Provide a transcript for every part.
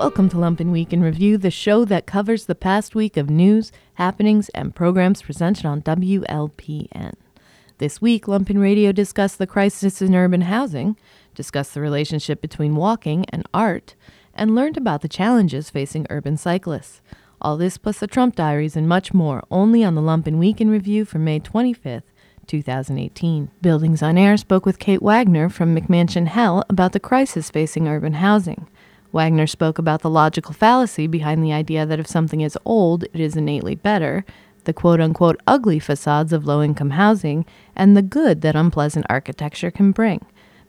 Welcome to Lumpen Week in Review, the show that covers the past week of news, happenings, and programs presented on WLPN. This week, Lumpen Radio discussed the crisis in urban housing, discussed the relationship between walking and art, and learned about the challenges facing urban cyclists. All this plus the Trump diaries and much more, only on the Lumpen Week in Review for May 25th, 2018. Buildings on Air spoke with Kate Wagner from McMansion Hell about the crisis facing urban housing. Wagner spoke about the logical fallacy behind the idea that if something is old, it is innately better, the quote unquote ugly facades of low income housing, and the good that unpleasant architecture can bring.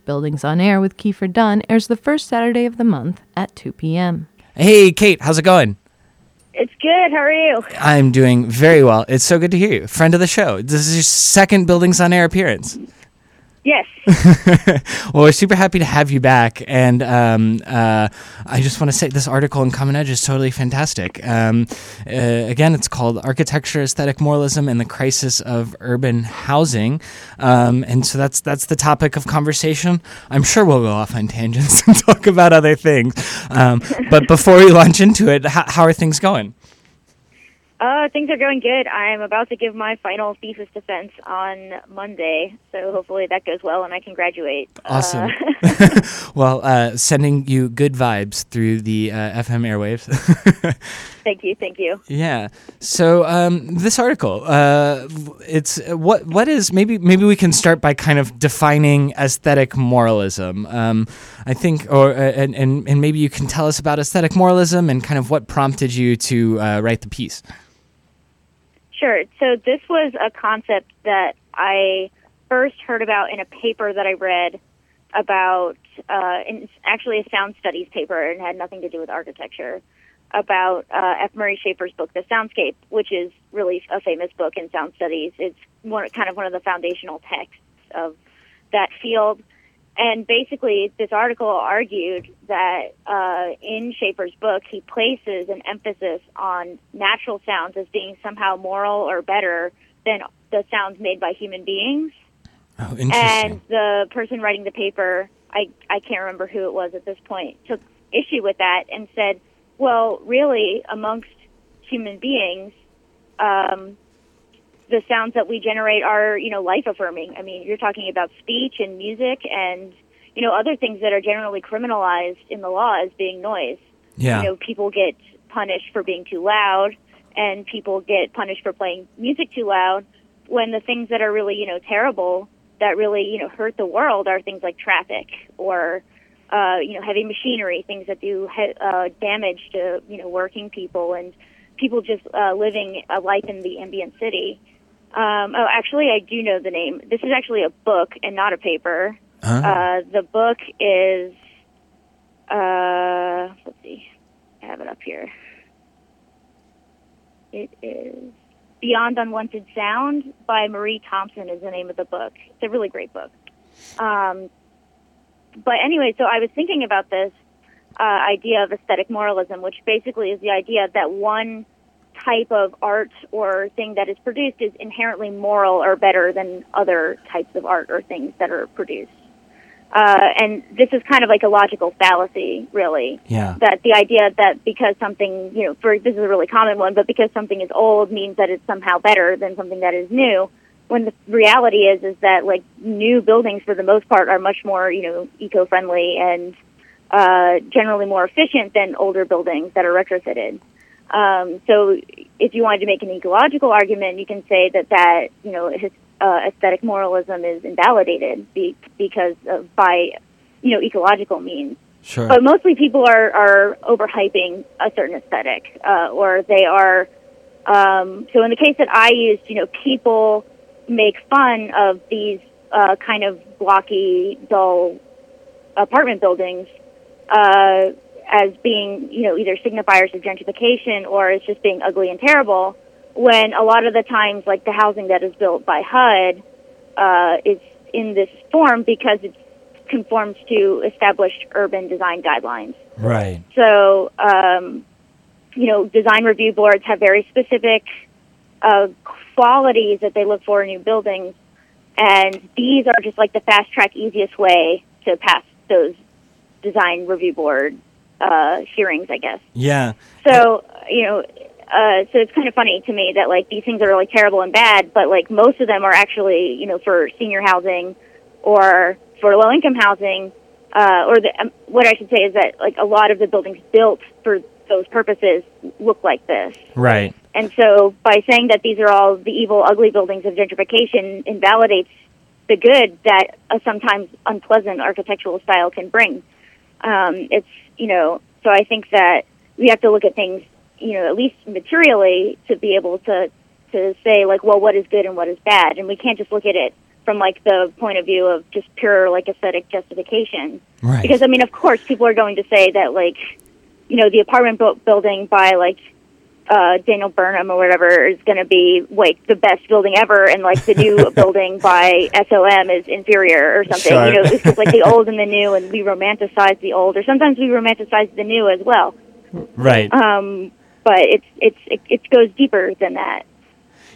Buildings on Air with Kiefer Dunn airs the first Saturday of the month at 2 p.m. Hey, Kate, how's it going? It's good. How are you? I'm doing very well. It's so good to hear you. Friend of the show. This is your second Buildings on Air appearance. Yes. well, we're super happy to have you back. And um, uh, I just want to say this article in Common Edge is totally fantastic. Um, uh, again, it's called Architecture, Aesthetic Moralism, and the Crisis of Urban Housing. Um, and so that's that's the topic of conversation. I'm sure we'll go off on tangents and talk about other things. Um, but before we launch into it, how, how are things going? Uh, things are going good. I'm about to give my final thesis defense on Monday, so hopefully that goes well and I can graduate. Awesome. Uh, well, uh, sending you good vibes through the uh, FM airwaves. thank you, thank you. Yeah. So um, this article, uh, it's what what is maybe maybe we can start by kind of defining aesthetic moralism. Um, I think, or uh, and, and and maybe you can tell us about aesthetic moralism and kind of what prompted you to uh, write the piece. Sure. So this was a concept that I first heard about in a paper that I read about, uh, actually a sound studies paper and had nothing to do with architecture, about uh, R. Murray Schafer's book, The Soundscape, which is really a famous book in sound studies. It's one, kind of one of the foundational texts of that field. And basically, this article argued that uh, in Schafer's book, he places an emphasis on natural sounds as being somehow moral or better than the sounds made by human beings. Oh, interesting. And the person writing the paper, I, I can't remember who it was at this point, took issue with that and said, well, really, amongst human beings, um, the sounds that we generate are, you know, life affirming. I mean, you're talking about speech and music and, you know, other things that are generally criminalized in the law as being noise. Yeah. You know, people get punished for being too loud and people get punished for playing music too loud when the things that are really, you know, terrible that really, you know, hurt the world are things like traffic or uh, you know, heavy machinery, things that do he- uh, damage to, you know, working people and people just uh, living a life in the ambient city. Um, oh, actually, I do know the name. This is actually a book and not a paper. Huh? Uh, the book is, uh, let's see, I have it up here. It is Beyond Unwanted Sound by Marie Thompson is the name of the book. It's a really great book. Um, but anyway, so I was thinking about this uh, idea of aesthetic moralism, which basically is the idea that one type of art or thing that is produced is inherently moral or better than other types of art or things that are produced. Uh, and this is kind of like a logical fallacy, really. Yeah. That the idea that because something, you know, for this is a really common one, but because something is old means that it's somehow better than something that is new. When the reality is, is that like new buildings for the most part are much more, you know, eco-friendly and uh, generally more efficient than older buildings that are retrofitted. Um, so if you wanted to make an ecological argument, you can say that that you know his, uh, aesthetic moralism is invalidated be, because of, by you know ecological means. Sure. But mostly people are are overhyping a certain aesthetic, uh, or they are. Um, so in the case that I used, you know, people make fun of these uh, kind of blocky, dull apartment buildings uh, as being, you know, either signifiers of gentrification or as just being ugly and terrible. When a lot of the times, like the housing that is built by HUD, uh, is in this form because it conforms to established urban design guidelines. right. So, um, you know, design review boards have very specific uh, qualities that they look for in new buildings, and these are just like the fast track, easiest way to pass those design review board uh, hearings, I guess. Yeah. So you know, uh, so it's kind of funny to me that like these things are like terrible and bad, but like most of them are actually you know for senior housing or for low income housing, uh, or the, um, what I should say is that like a lot of the buildings built for those purposes look like this. Right. And so by saying that these are all the evil, ugly buildings of gentrification invalidates the good that a sometimes unpleasant architectural style can bring. Um, it's, you know, so I think that we have to look at things, you know, at least materially to be able to, to say like, well, what is good and what is bad. And we can't just look at it from like the point of view of just pure like aesthetic justification. Right. Because I mean, of course, people are going to say that like, you know, the apartment bu- building by like uh, Daniel Burnham or whatever is going to be like the best building ever, and like the new building by SOM is inferior or something. Sure. You know, it's just like the old and the new, and we romanticize the old, or sometimes we romanticize the new as well. Right. Um, but it's it's it, it goes deeper than that.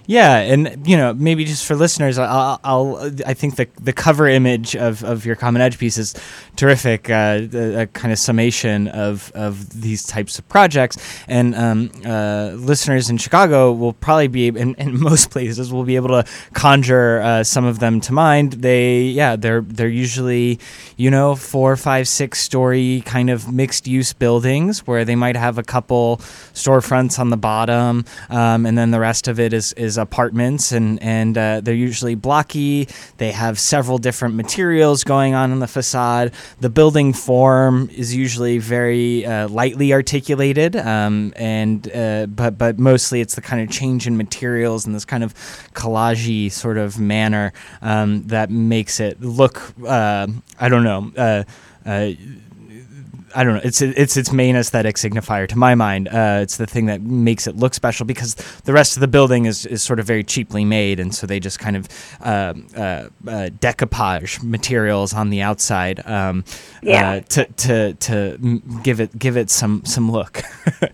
Yeah, and you know, maybe just for listeners, I'll, I'll I think the the cover image of, of your Common Edge piece is terrific, uh, a, a kind of summation of, of these types of projects. And um, uh, listeners in Chicago will probably be, and in most places, will be able to conjure uh, some of them to mind. They, yeah, they're they're usually, you know, four, five, six story kind of mixed use buildings where they might have a couple storefronts on the bottom, um, and then the rest of it is is apartments, and and uh, they're usually blocky. They have several different materials going on in the facade. The building form is usually very uh, lightly articulated, um, and uh, but but mostly it's the kind of change in materials and this kind of collagey sort of manner um, that makes it look. Uh, I don't know. I don't know. It's it's its main aesthetic signifier to my mind. Uh, it's the thing that makes it look special because the rest of the building is, is sort of very cheaply made, and so they just kind of uh, uh, uh, decoupage materials on the outside um, Yeah. uh, to to to give it give it some some look.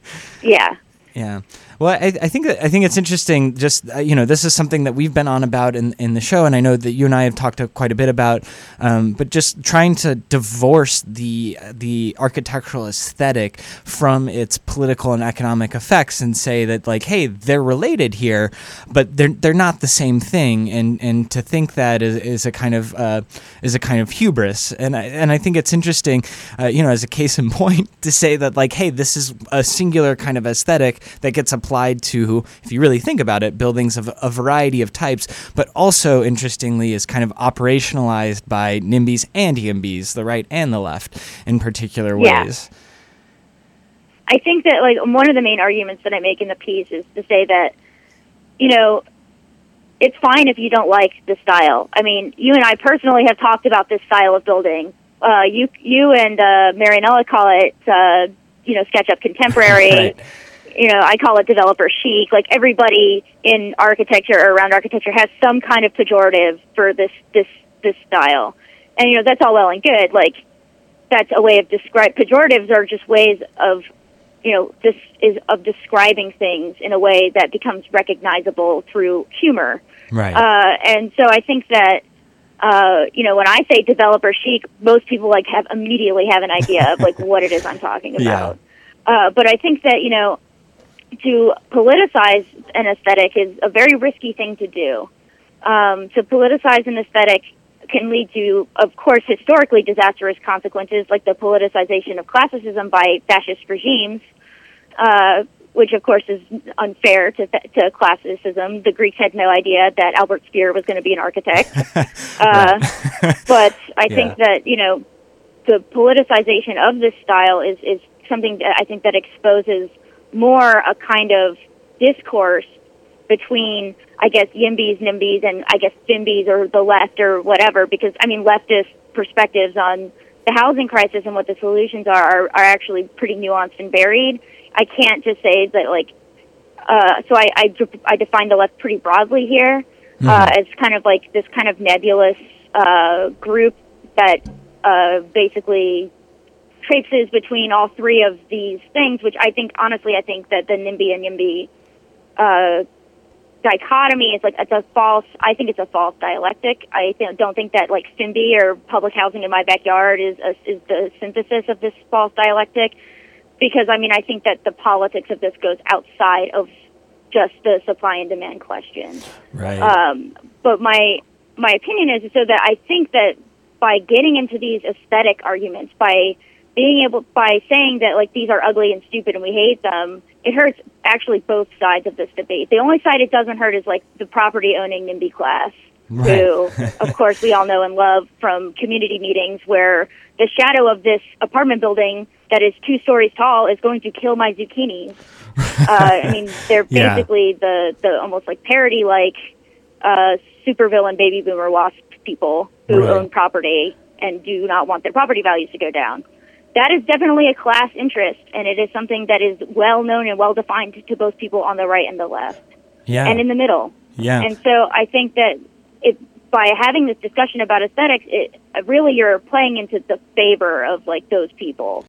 Yeah. Yeah. Well, I, I think I think it's interesting. Just uh, you know, this is something that we've been on about in, in the show, and I know that you and I have talked quite a bit about. Um, but just trying to divorce the the architectural aesthetic from its political and economic effects, and say that like, hey, they're related here, but they're they're not the same thing. And and to think that is, is a kind of uh, is a kind of hubris. And I, and I think it's interesting, uh, you know, as a case in point, to say that like, hey, this is a singular kind of aesthetic that gets applied to, if you really think about it, buildings of a variety of types, but also interestingly is kind of operationalized by NIMBYs and YIMBYs, the right and the left, in particular ways. Yeah. I think that like one of the main arguments that I make in the piece is to say that you know it's fine if you don't like the style. I mean, you and I personally have talked about this style of building. Uh, you you and uh, Marianella call it uh, you know SketchUp contemporary. Right. You know, I call it developer chic. Like everybody in architecture or around architecture has some kind of pejorative for this this this style, and you know that's all well and good. Like that's a way of describe pejoratives are just ways of you know this is of describing things in a way that becomes recognizable through humor Right. uh, and so I think that uh, you know when I say developer chic, most people like have immediately have an idea of like what it is I'm talking Yeah. about. Uh, but I think that you know to politicize an aesthetic is a very risky thing to do. Um, to politicize an aesthetic can lead to, of course, historically disastrous consequences, like the politicization of classicism by fascist regimes, uh, which, of course, is unfair to, to classicism. The Greeks had no idea that Albert Speer was going to be an architect. uh, but I think that, you know, the politicization of this style is, is something that I think that exposes more a kind of discourse between, I guess, YIMBYs, NIMBYs, and I guess PHIMBYs or the left or whatever, because, I mean, leftist perspectives on the housing crisis and what the solutions are are, are actually pretty nuanced and varied. I can't just say that, like, uh, so I, I, I define the left pretty broadly here uh, as kind of like this kind of nebulous uh, group that uh, basically traipses between all three of these things, which I think, honestly, I think that the NIMBY and YIMBY uh, dichotomy is like it's a false. I think it's a false dialectic. I th- don't think that like PHIMBY or public housing in my backyard is a, is the synthesis of this false dialectic. because I mean I think that the politics of this goes outside of just the supply and demand question. Right. Um, but my my opinion is so that I think that by getting into these aesthetic arguments, by being able by saying that like these are ugly and stupid and we hate them, it hurts actually both sides of this debate. The only side it doesn't hurt is like the property owning NIMBY class. Right. Who, of course, we all know and love from community meetings where the shadow of this apartment building that is two stories tall is going to kill my zucchinis. uh, I mean, they're Yeah. basically the, the almost like parody like uh, supervillain baby boomer wasp people who Right. own property and do not want their property values to go down. That is definitely a class interest, and it is something that is well known and well defined to both people on the right and the left, yeah. and in the middle. yeah. And so I think that it, by having this discussion about aesthetics, it really you're playing into the favor of like those people.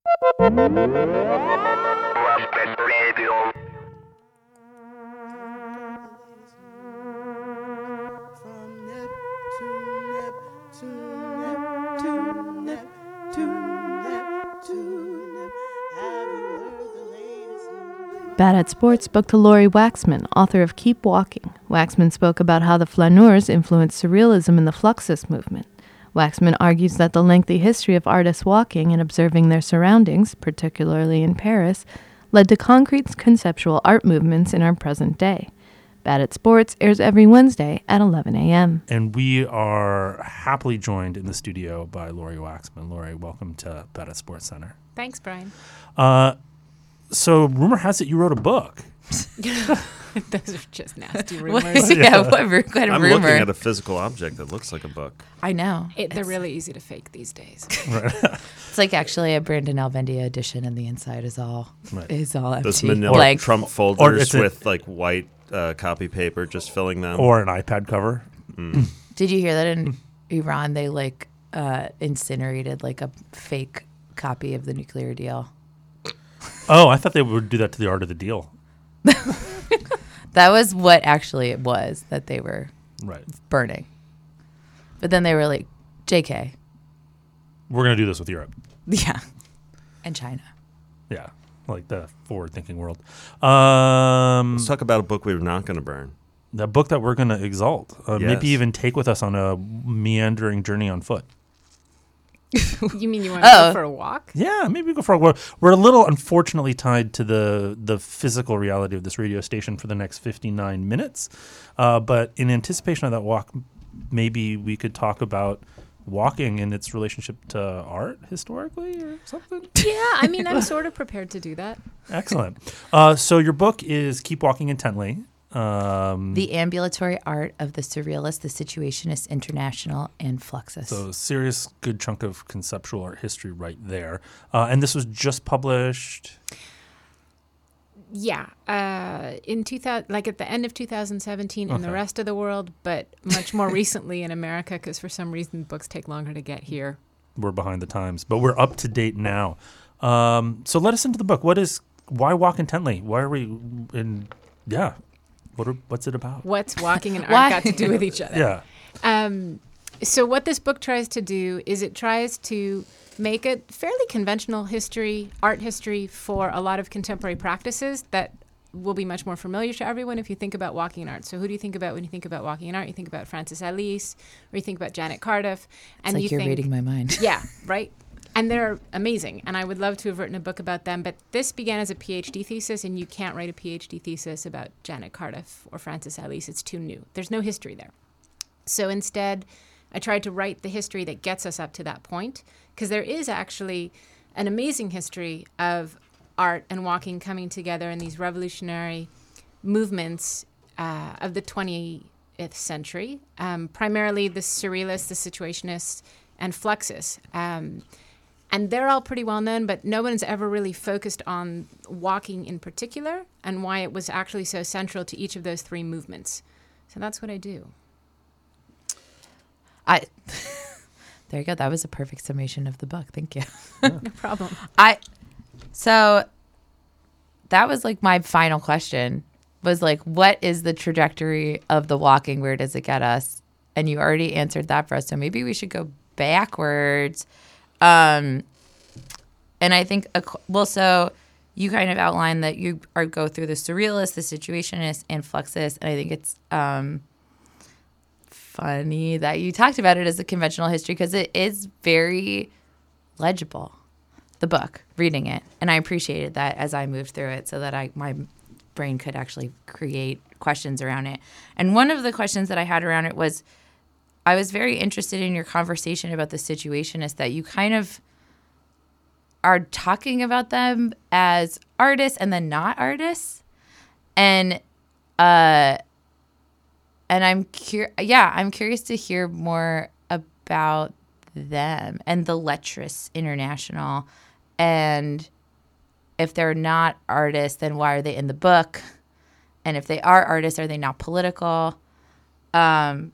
Bad at Sports spoke to Lori Waxman, author of Keep Walking. Waxman spoke about how the flaneurs influenced surrealism in the Fluxus movement. Waxman argues that the lengthy history of artists walking and observing their surroundings, particularly in Paris, led to concrete conceptual art movements in our present day. Bad at Sports airs every Wednesday at 11 a.m. And we are happily joined in the studio by Lori Waxman. Lori, welcome to Bad at Sports Center. Thanks, Brian. Uh, so, rumor has it you wrote a book. Those are just nasty rumors. yeah, what, ru- what a I'm rumor. looking at a physical object that looks like a book. I know. It, they're really easy to fake these days. It's like actually a Brandon Alvendia edition, and the inside is all Right. is all empty. This manila Blank. Trump it's folders a- with like white uh, copy paper just filling them. Or an iPad cover. Did you hear that in Iran they like uh, incinerated like a fake copy of the nuclear deal? Oh, I thought they would do that to the art of the deal. That was what actually it was that they were Right. burning. But then they were like, "JK, We're going to do this with Europe. yeah," and China. Yeah. Like the forward thinking world. Um, Let's talk about a book we were not going to burn. the book that we're going to exalt. Uh, Maybe even take with us on a meandering journey on foot. you mean you want to Oh. go for a walk? Yeah, maybe we go for a walk. We're a little unfortunately tied to the the physical reality of this radio station for the next 59 minutes. Uh, but in anticipation of that walk, maybe we could talk about walking and its relationship to art historically or something. Yeah, I mean, I'm sort of prepared to do that. Excellent. Uh, so your book is Keep Walking Intently. Um, The ambulatory art of the surrealist, the situationist, international, and Fluxus. so serious good chunk of conceptual art history right there. Uh, and this was just published. Yeah, uh, in 2000, like at the end of 2017 in the rest of the world, but much more recently in America because for some reason books take longer to get here. we're behind the times, but we're up to date now. Um, so let us into the book. What is why walk intently? Why are we in? Yeah, what are, what's it about? What's walking and art got to do with each other? Yeah, Um, so what this book tries to do is it tries to make a fairly conventional history, art history for a lot of contemporary practices that will be much more familiar to everyone if you think about walking in art. So who do you think about when you think about walking in art? You think about Francis Alÿs, or you think about Janet Cardiff, it's and like you you're think, reading my mind. yeah, right. And they're amazing, and I would love to have written a book about them. But this began as a PhD thesis, and you can't write a PhD thesis about Janet Cardiff or Francis Alÿs. It's too new. There's no history there. So instead, I tried to write the history that gets us up to that point, because there is actually an amazing history of art and walking coming together in these revolutionary movements uh, of the 20th century, um, primarily the surrealists, the situationists, and Fluxus. Um, and they're all pretty well known, but no one's ever really focused on walking in particular and why it was actually so central to each of those three movements. So that's what I do. I. there you go. That was a perfect summation of the book. Thank you. No problem. I so that was like my final question was like what is the trajectory of the walking where does it get us and you already answered that for us so maybe we should go backwards um and I think well so you kind of outline that you are go through the surrealist, the situationist, and fluxus, and I think it's um, funny that you talked about it as a conventional history because it is very legible. The book, reading it, and I appreciated that as I moved through it, so that I my brain could actually create questions around it. And one of the questions that I had around it was, I was very interested in your conversation about the situationists that you kind of are talking about them as artists and then not artists. And uh and i'm cur- yeah i'm curious to hear more about them and the Lettrist international. And if they're not artists then why are they in the book? And if they are artists are they not political? Um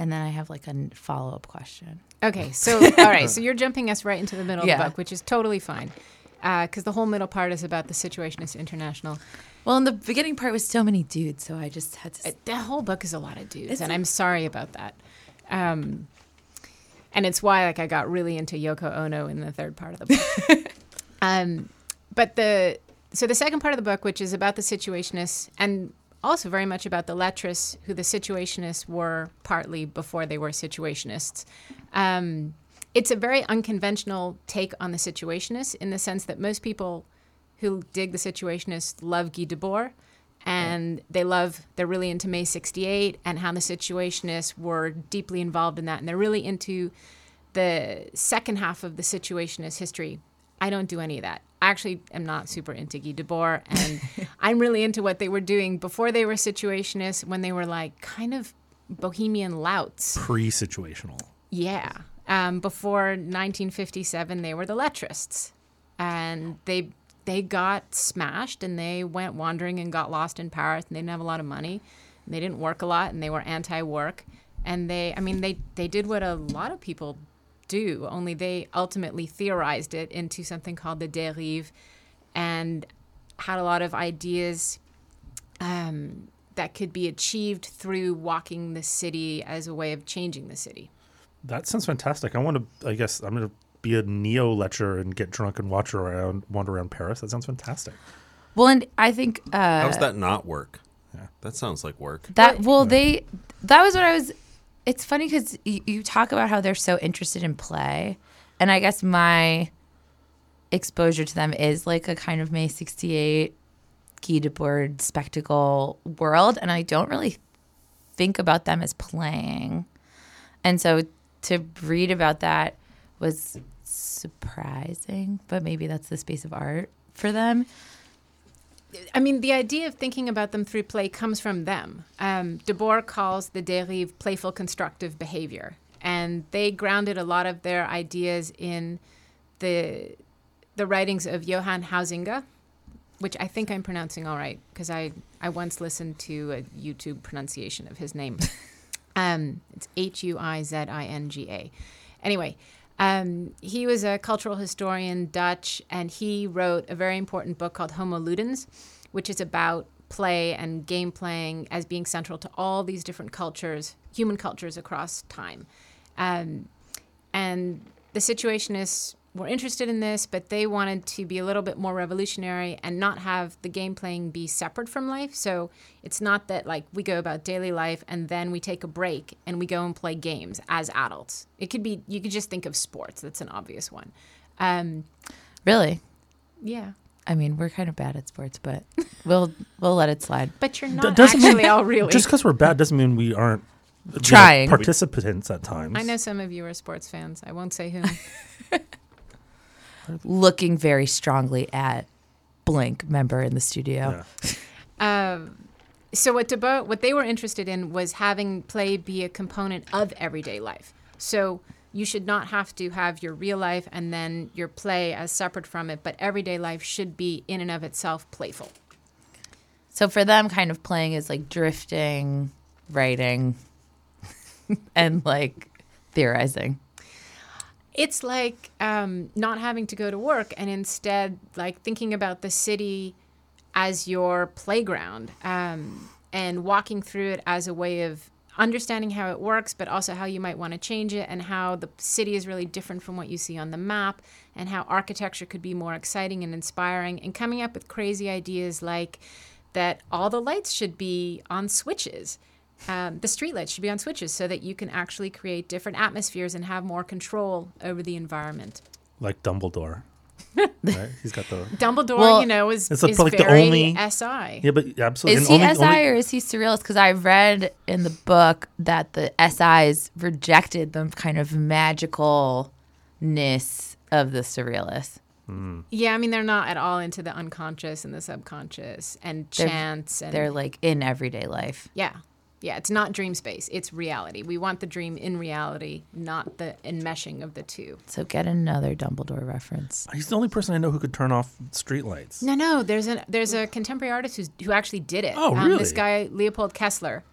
and then i have like a follow-up question Okay, so all right, so you're jumping us right into the middle of the book, which is totally fine, because the whole middle part is about the Situationist International. well in the beginning part was so many dudes so i just had to Uh, The whole book is a lot of dudes, It's and I'm sorry about that. Um, and it's why like I got really into Yoko Ono in the third part of the book. um, but the so the second part of the book, which is about the situationists and also very much about the Lettrists, who the situationists were partly before they were situationists. Um, it's a very unconventional take on the situationists in the sense that most people who dig the situationists love Guy Debord and they love they're really into May 68 and how the situationists were deeply involved in that and they're really into the second half of the situationist history. I don't do any of that. I actually am not super into Guy Debord and I'm really into what they were doing before they were situationists when they were like kind of bohemian louts. Pre-situational. Yeah. Um, before 1957, they were the Lettrists, and they they got smashed, and they went wandering and got lost in Paris, and they didn't have a lot of money, and they didn't work a lot, and they were anti-work, and they, I mean, they they did what a lot of people do, only they ultimately theorized it into something called the dérive, and had a lot of ideas um, that could be achieved through walking the city as a way of changing the city. That sounds fantastic. I want to. I guess I'm going to be a neo Lettrist and get drunk and watch around, wander around Paris. That sounds fantastic. well and i think uh How does that not work? Yeah. That sounds like work. That well, they that was what I was. It's funny because you, talk about how they're so interested in play, and I guess my exposure to them is like a kind of May '68 Guy Debord spectacle world, and I don't really think about them as playing, and so to read about that was surprising, but maybe that's the space of art for them. I mean, the idea of thinking about them through play comes from them. Um, Debord calls the dérive playful constructive behavior, and they grounded a lot of their ideas in the the writings of Johan Huizinga, which I think I'm pronouncing all right because I I once listened to a YouTube pronunciation of his name. um, it's H U I Z I N G A. Anyway, um, he was a cultural historian, Dutch, and he wrote a very important book called Homo Ludens, which is about play and game playing as being central to all these different cultures, human cultures across time. Um, and the situationists were interested in this, but they wanted to be a little bit more revolutionary and not have the game playing be separate from life. So it's not that like we go about daily life and then we take a break and we go and play games as adults. It could be you could just think of sports. That's an obvious one. Um, Really, yeah, I mean, we're kind of bad at sports, but we'll we'll let it slide. but you're not doesn't mean- actually all really. Just because we're bad doesn't mean we aren't you know, Trying. participants at times. I know some of you are sports fans. I won't say who. looking very strongly at Blink member in the studio. Yeah. Um, so what Debo, what they were interested in was having play be a component of everyday life. So you should not have to have your real life and then your play as separate from it, but everyday life should be in and of itself playful. So for them, kind of playing is like drifting, writing, and like theorizing. It's like um, not having to go to work and instead like thinking about the city as your playground um, and walking through it as a way of understanding how it works, but also how you might want to change it, and how the city is really different from what you see on the map, and how architecture could be more exciting and inspiring, and coming up with crazy ideas like that all the lights should be on switches. Um, the street lights should be on switches so that you can actually create different atmospheres and have more control over the environment. Like Dumbledore. right? He's got the. Dumbledore, Well, you know, is, It's the- is like the only- SI. Yeah, but absolutely. Is and he only- SI only- or is he surrealist? Because I read in the book that the SIs rejected the kind of magicalness of the surrealists. Yeah, I mean, they're not at all into the unconscious and the subconscious and They're- chance. And They're like in everyday life. yeah, yeah, it's not dream space; it's reality. We want the dream in reality, not the enmeshing of the two. So get another Dumbledore reference. He's the only person I know who could turn off streetlights. No, no, there's a there's a contemporary artist who's, who actually did it. Oh, Um, this guy Leopold Kessler.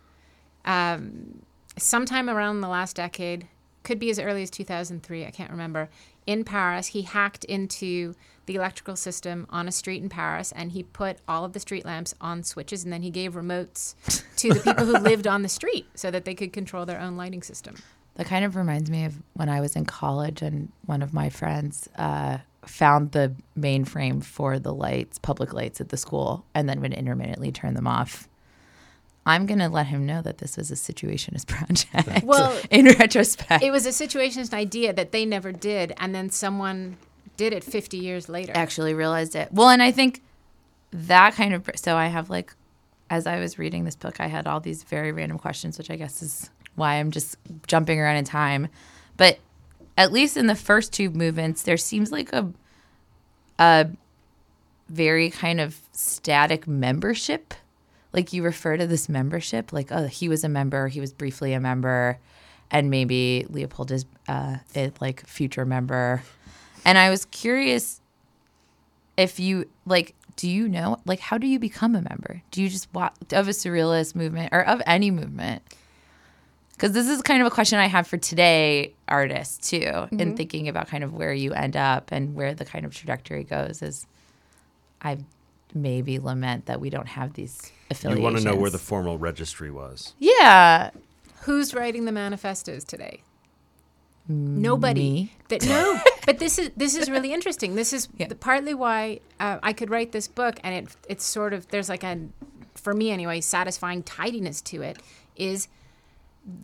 Um, sometime around the last decade, could be as early as 2003. I can't remember. In Paris, he hacked into the electrical system on a street in Paris, and he put all of the street lamps on switches, and then he gave remotes to the people who lived on the street so that they could control their own lighting system. That kind of reminds me of when I was in college and one of my friends uh, found the mainframe for the lights, public lights at the school, and then would intermittently turn them off. I'm going to let him know that this was a situationist project. Well, in retrospect, It was a situationist idea that they never did, and then someone did it 50 years later. actually realized it. Well, and I think that kind of so I have like as I was reading this book, I had all these very random questions, which I guess is why I'm just jumping around in time. But at least in the first two movements, there seems like a a very kind of static membership. Like you refer to this membership, like oh, he was a member, he was briefly a member, and maybe Leopold is uh, a like future member. And I was curious if you like do you know like how do you become a member? Do you just walk of a surrealist movement or of any movement? Because this is kind of a question i have for today artists too in thinking about kind of where you end up and where the kind of trajectory goes is i maybe lament that we don't have these You affiliations want to know where the formal registry was. yeah Who's writing the manifestos today? Nobody. me. That no, but this is this is really interesting. This is Yeah. the, partly why uh, I could write this book, and it it's sort of there's like a, for me anyway, satisfying tidiness to it. Is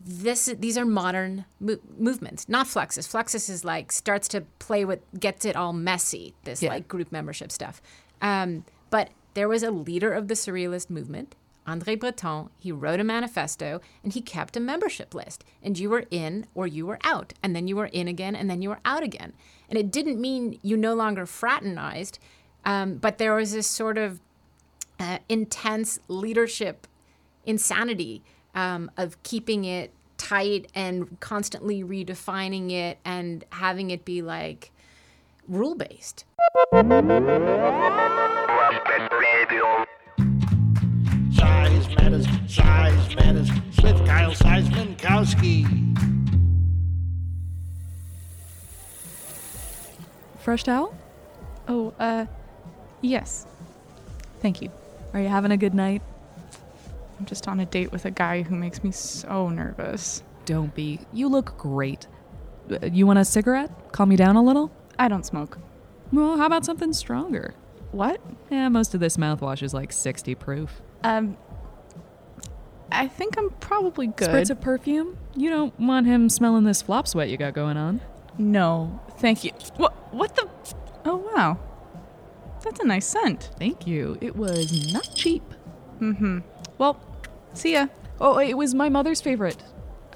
this these are modern mo- movements, not Fluxus. Fluxus is like starts to play with gets it all messy. This Yeah. like group membership stuff. Um, but there was a leader of the surrealist movement, André Breton. He wrote a manifesto and he kept a membership list. And you were in or you were out. And then you were in again and then you were out again. And it didn't mean you no longer fraternized, um, but there was this sort of uh, intense leadership insanity um, of keeping it tight and constantly redefining it and having it be like rule based. Size matters, size matters. Smith, Kyle, Seisman, Kowski. Fresh towel? Oh, uh, yes. Thank you. Are you having a good night? I'm just on a date with a guy who makes me so nervous. Don't be. You look great. Uh, You want a cigarette? Calm me down a little? I don't smoke. Well, how about something stronger? What? Yeah, most of this mouthwash is like 60 proof. Um, I think I'm probably good. Spritz of perfume? You don't want him smelling this flop sweat you got going on. no, thank you. What? What the? Oh wow, that's a nice scent. Thank you. It was not cheap. Mm-hmm. Well, see ya. Oh, it was my mother's favorite.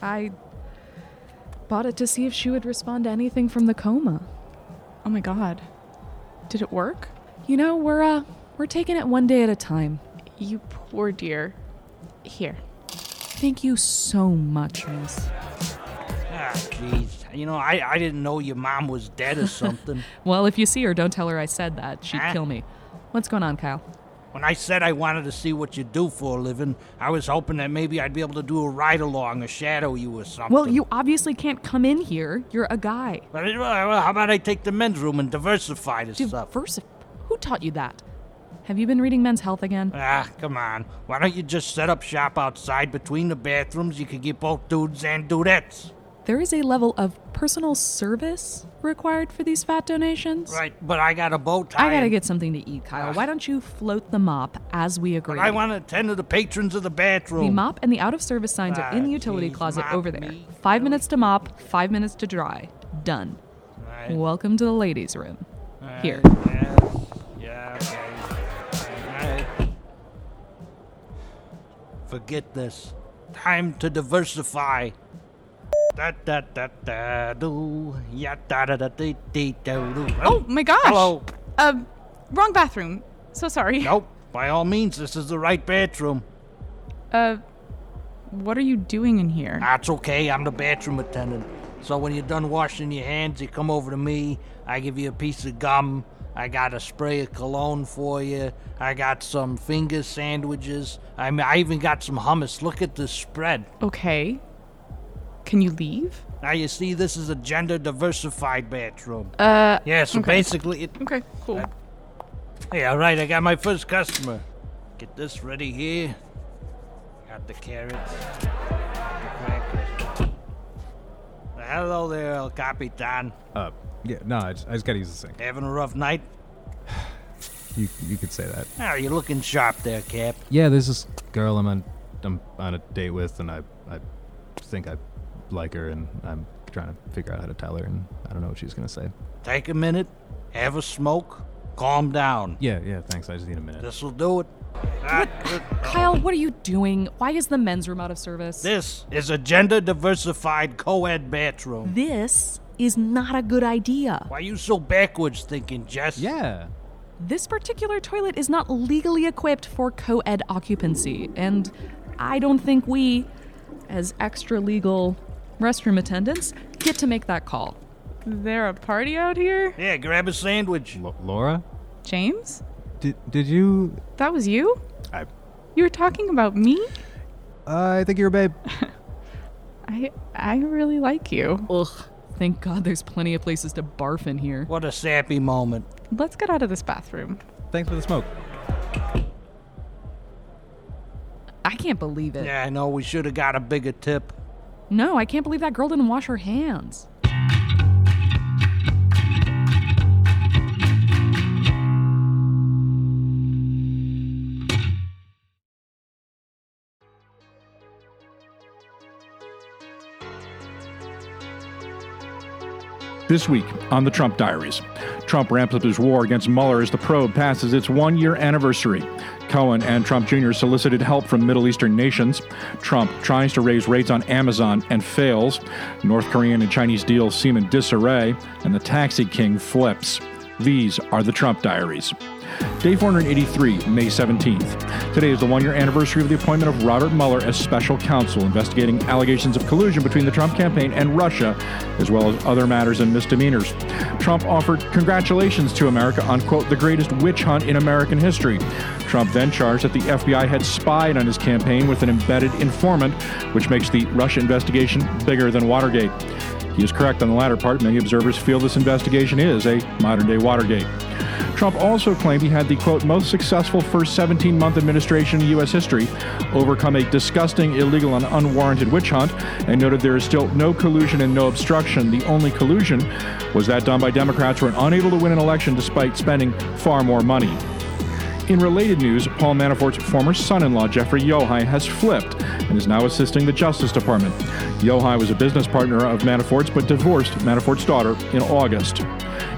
I bought it to see if she would respond to anything from the coma. Oh my god, did it work? You know, we're uh we're taking it one day at a time. You poor dear. Here. Thank you so much, miss. Ah, jeez. You know, I, I didn't know your mom was dead or something. Well, if you see her, don't tell her I said that. She'd Huh? kill me. What's going on, Kyle? when I said I wanted to see what you do for a living, I was hoping that maybe I'd be able to do a ride along or shadow you or something. Well, you obviously can't come in here. You're a guy. But, uh, well, how about I take the men's room and diversify the stuff? Diversif- Who taught you that? Have you been reading Men's Health again? Ah, come on. Why don't you just set up shop outside between the bathrooms? You could get both dudes and dudettes. There is a level of personal service required for these fat donations. Right, but I got a bow tie. I gotta and- get something to eat, Kyle. Why don't you float the mop as we agree? I want to attend to the patrons of the bathroom. The mop and the out of service signs are in the Ah, utility geez, closet mop over there. me. Five minutes to mop, five minutes to dry. Done. Right. Welcome to the ladies' room. Here. yes, okay. Alright. Forget this. Time to diversify. Da da da da do. Ya da da da dee dee do do. Oh my gosh. Hello. Um, wrong bathroom. So sorry. Nope. By all means, this is the right bathroom. Uh, what are you doing in here? That's okay. I'm the bathroom attendant. So when you're done washing your hands, you come over to me. I give you a piece of gum. I got a spray of cologne for you. I got some finger sandwiches. I mean, I even got some hummus. Look at this spread. Okay. Can you leave? Now you see, this is a gender diversified bathroom. Uh, Yeah. So okay. basically, it. Okay, cool. Hey, all right. I got my first customer. Get this ready here. Got the carrots. The crackers. Hello there, El Capitan. Uh, yeah, no, I just, I just gotta use the sink. Having a rough night? You you could say that. Oh, you're looking sharp there, Cap. Yeah, there's this girl I'm on I'm on a date with, and I I think I like her, and I'm trying to figure out how to tell her, and I don't know what she's gonna say. Take a minute, have a smoke, calm down. Yeah, yeah, thanks. I just need a minute. This'll do it. Good. Kyle, what are you doing? Why is the men's room out of service? This is a gender diversified co ed bathroom. This is not a good idea. Why are you so backwards thinking, Jess? Yeah. This particular toilet is not legally equipped for co ed occupancy, and I don't think we, as extra legal restroom attendants, get to make that call. Is there a party out here? Yeah, grab a sandwich. L- Laura, James? did did you? That was you? I You were talking about me? I think you're a babe. I I really like you. Ugh. Thank God there's plenty of places to barf in here. What a sappy moment. Let's get out of this bathroom. Thanks for the smoke. I can't believe it. Yeah, I know we should have got a bigger tip. No, I can't believe that girl didn't wash her hands. This week on the Trump Diaries, Trump ramps up his war against Mueller as the probe passes its one year anniversary. Cohen and Trump Jr. solicited help from Middle Eastern nations. Trump tries to raise rates on Amazon and fails. North Korean and Chinese deals seem in disarray, and the taxi king flips. These are the Trump Diaries. Day 483, May 17th. Today is the one year anniversary of the appointment of Robert Mueller as special counsel investigating allegations of collusion between the Trump campaign and Russia, as well as other matters and misdemeanors. Trump offered congratulations to America on, quote, the greatest witch hunt in American history. Trump then charged that the FBI had spied on his campaign with an embedded informant, which makes the Russia investigation bigger than Watergate. He is correct on the latter part. Many observers feel this investigation is a modern day Watergate. Trump also claimed he had the quote most successful first 17 month administration in U.S. history, overcome a disgusting, illegal, and unwarranted witch hunt, and noted there is still no collusion and no obstruction. The only collusion was that done by Democrats who were unable to win an election despite spending far more money. In related news, Paul Manafort's former son in law, Jeffrey Yohai, has flipped and is now assisting the Justice Department. Yohai was a business partner of Manafort's but divorced Manafort's daughter in August.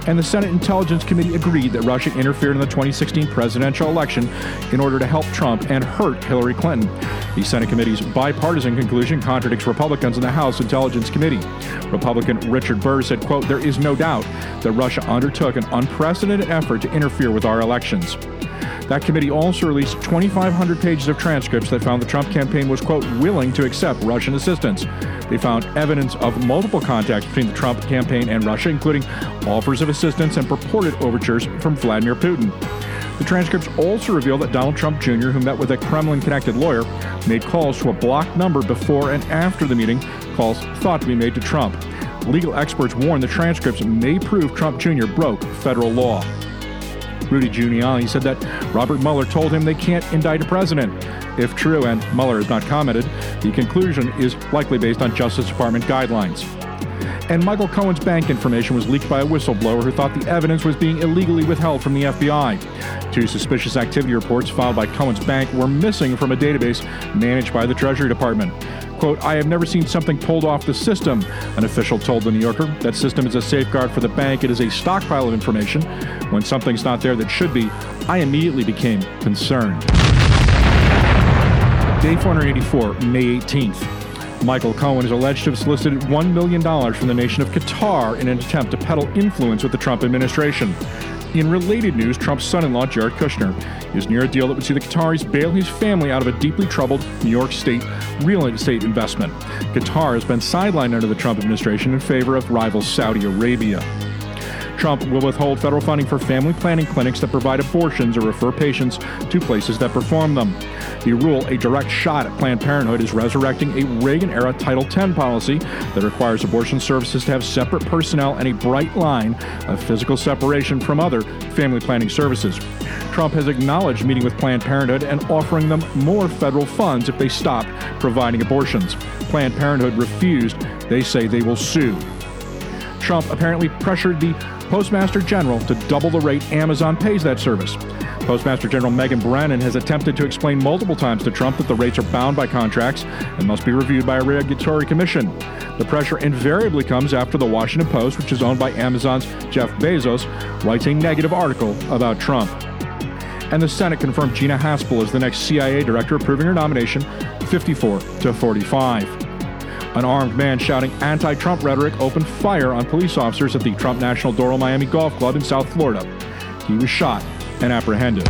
And the Senate Intelligence Committee agreed that Russia interfered in the 2016 presidential election in order to help Trump and hurt Hillary Clinton. The Senate committee's bipartisan conclusion contradicts Republicans in the House Intelligence Committee. Republican Richard Burr said, quote, there is no doubt that Russia undertook an unprecedented effort to interfere with our elections. That committee also released 2,500 pages of transcripts that found the Trump campaign was, quote, willing to accept Russian assistance. They found evidence of multiple contacts between the Trump campaign and Russia, including offers of assistance and purported overtures from Vladimir Putin. The transcripts also reveal that Donald Trump Jr., who met with a Kremlin connected lawyer, made calls to a blocked number before and after the meeting, calls thought to be made to Trump. Legal experts warn the transcripts may prove Trump Jr. broke federal law. Rudy Giuliani said that Robert Mueller told him they can't indict a president. If true, and Mueller has not commented, the conclusion is likely based on Justice Department guidelines. And Michael Cohen's bank information was leaked by a whistleblower who thought the evidence was being illegally withheld from the FBI. Two suspicious activity reports filed by Cohen's bank were missing from a database managed by the Treasury Department. Quote, I have never seen something pulled off the system, an official told The New Yorker. That system is a safeguard for the bank. It is a stockpile of information. When something's not there that should be, I immediately became concerned. Day 484, May 18th. Michael Cohen is alleged to have solicited $1 million from the nation of Qatar in an attempt to peddle influence with the Trump administration. In related news, Trump's son in law, Jared Kushner, is near a deal that would see the Qataris bail his family out of a deeply troubled New York State real estate investment. Qatar has been sidelined under the Trump administration in favor of rival Saudi Arabia. Trump will withhold federal funding for family planning clinics that provide abortions or refer patients to places that perform them. The rule, a direct shot at Planned Parenthood, is resurrecting a Reagan era Title X policy that requires abortion services to have separate personnel and a bright line of physical separation from other family planning services. Trump has acknowledged meeting with Planned Parenthood and offering them more federal funds if they stop providing abortions. Planned Parenthood refused. They say they will sue. Trump apparently pressured the Postmaster General to double the rate Amazon pays that service. Postmaster General Megan Brennan has attempted to explain multiple times to Trump that the rates are bound by contracts and must be reviewed by a regulatory commission. The pressure invariably comes after the Washington Post, which is owned by Amazon's Jeff Bezos, writes a negative article about Trump. And the Senate confirmed Gina Haspel as the next CIA director, approving her nomination 54 to 45. An armed man shouting anti Trump rhetoric opened fire on police officers at the Trump National Doral Miami Golf Club in South Florida. He was shot and apprehended.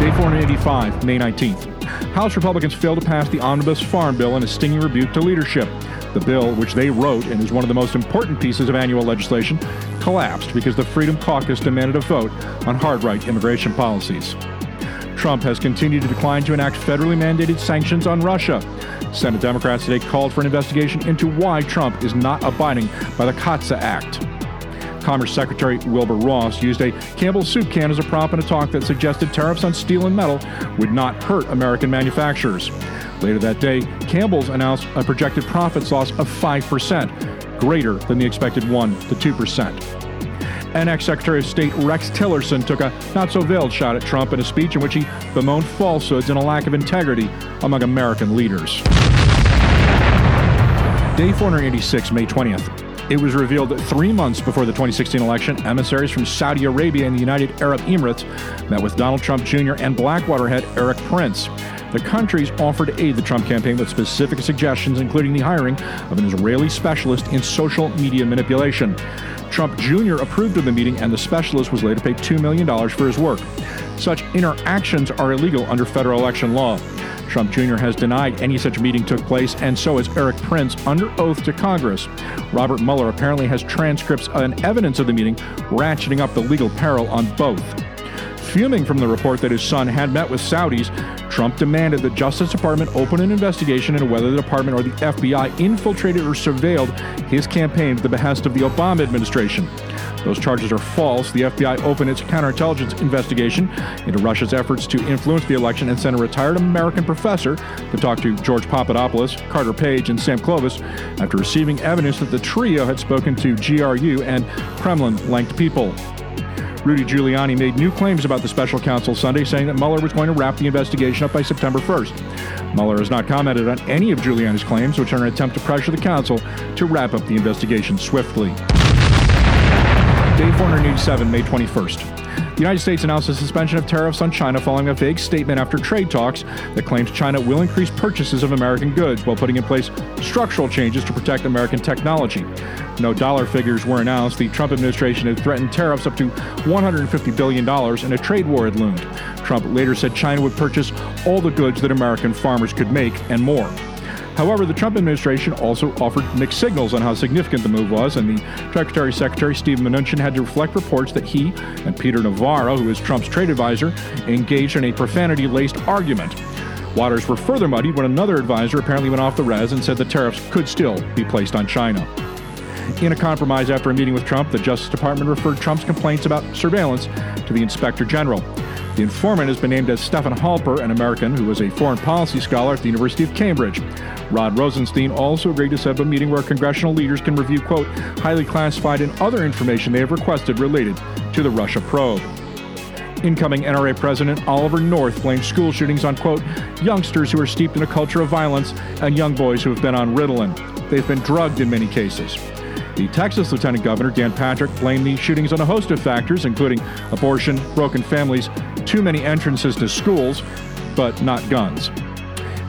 Day 485, May 19th. House Republicans failed to pass the Omnibus Farm Bill in a stinging rebuke to leadership. The bill, which they wrote and is one of the most important pieces of annual legislation, collapsed because the Freedom Caucus demanded a vote on hard right immigration policies. Trump has continued to decline to enact federally mandated sanctions on Russia. Senate Democrats today called for an investigation into why Trump is not abiding by the CAATSA Act. Commerce Secretary Wilbur Ross used a Campbell soup can as a prop in a talk that suggested tariffs on steel and metal would not hurt American manufacturers. Later that day, Campbell's announced a projected profits loss of 5%, greater than the expected 1 to 2%. And ex Secretary of State Rex Tillerson took a not so veiled shot at Trump in a speech in which he bemoaned falsehoods and a lack of integrity among American leaders. Day 486, May 20th. It was revealed that three months before the 2016 election, emissaries from Saudi Arabia and the United Arab Emirates met with Donald Trump Jr. and Blackwater head Erik Prince. The countries offered to aid the Trump campaign with specific suggestions, including the hiring of an Israeli specialist in social media manipulation. Trump Jr. approved of the meeting, and the specialist was later paid $2 million for his work. Such interactions are illegal under federal election law. Trump Jr. has denied any such meeting took place, and so has Erik Prince under oath to Congress. Robert Mueller apparently has transcripts and evidence of the meeting, ratcheting up the legal peril on both. Fuming from the report that his son had met with Saudis, Trump demanded the Justice Department open an investigation into whether the department or the FBI infiltrated or surveilled his campaign at the behest of the Obama administration. Those charges are false. The FBI opened its counterintelligence investigation into Russia's efforts to influence the election and sent a retired American professor to talk to George Papadopoulos, Carter Page, and Sam Clovis after receiving evidence that the trio had spoken to GRU and Kremlin linked people. Rudy Giuliani made new claims about the special counsel Sunday, saying that Mueller was going to wrap the investigation up by September 1st. Mueller has not commented on any of Giuliani's claims, which are an attempt to pressure the counsel to wrap up the investigation swiftly. Day 487, May 21st. The United States announced a suspension of tariffs on China following a vague statement after trade talks that claims China will increase purchases of American goods while putting in place structural changes to protect American technology. No dollar figures were announced. The Trump administration had threatened tariffs up to $150 billion, and a trade war had loomed. Trump later said China would purchase all the goods that American farmers could make and more. However, the Trump administration also offered mixed signals on how significant the move was, and the Treasury Secretary Steve Mnuchin had to reflect reports that he and Peter Navarro, who is Trump's trade advisor, engaged in a profanity laced argument. Waters were further muddied when another advisor apparently went off the res and said the tariffs could still be placed on China. In a compromise after a meeting with Trump, the Justice Department referred Trump's complaints about surveillance to the Inspector General. The informant has been named as Stephen Halper, an American who was a foreign policy scholar at the University of Cambridge. Rod Rosenstein also agreed to set up a meeting where congressional leaders can review, quote, highly classified and other information they have requested related to the Russia probe. Incoming NRA President Oliver North blamed school shootings on, quote, youngsters who are steeped in a culture of violence and young boys who have been on Ritalin. They've been drugged in many cases. The Texas Lieutenant Governor, Dan Patrick, blamed the shootings on a host of factors, including abortion, broken families, too many entrances to schools, but not guns.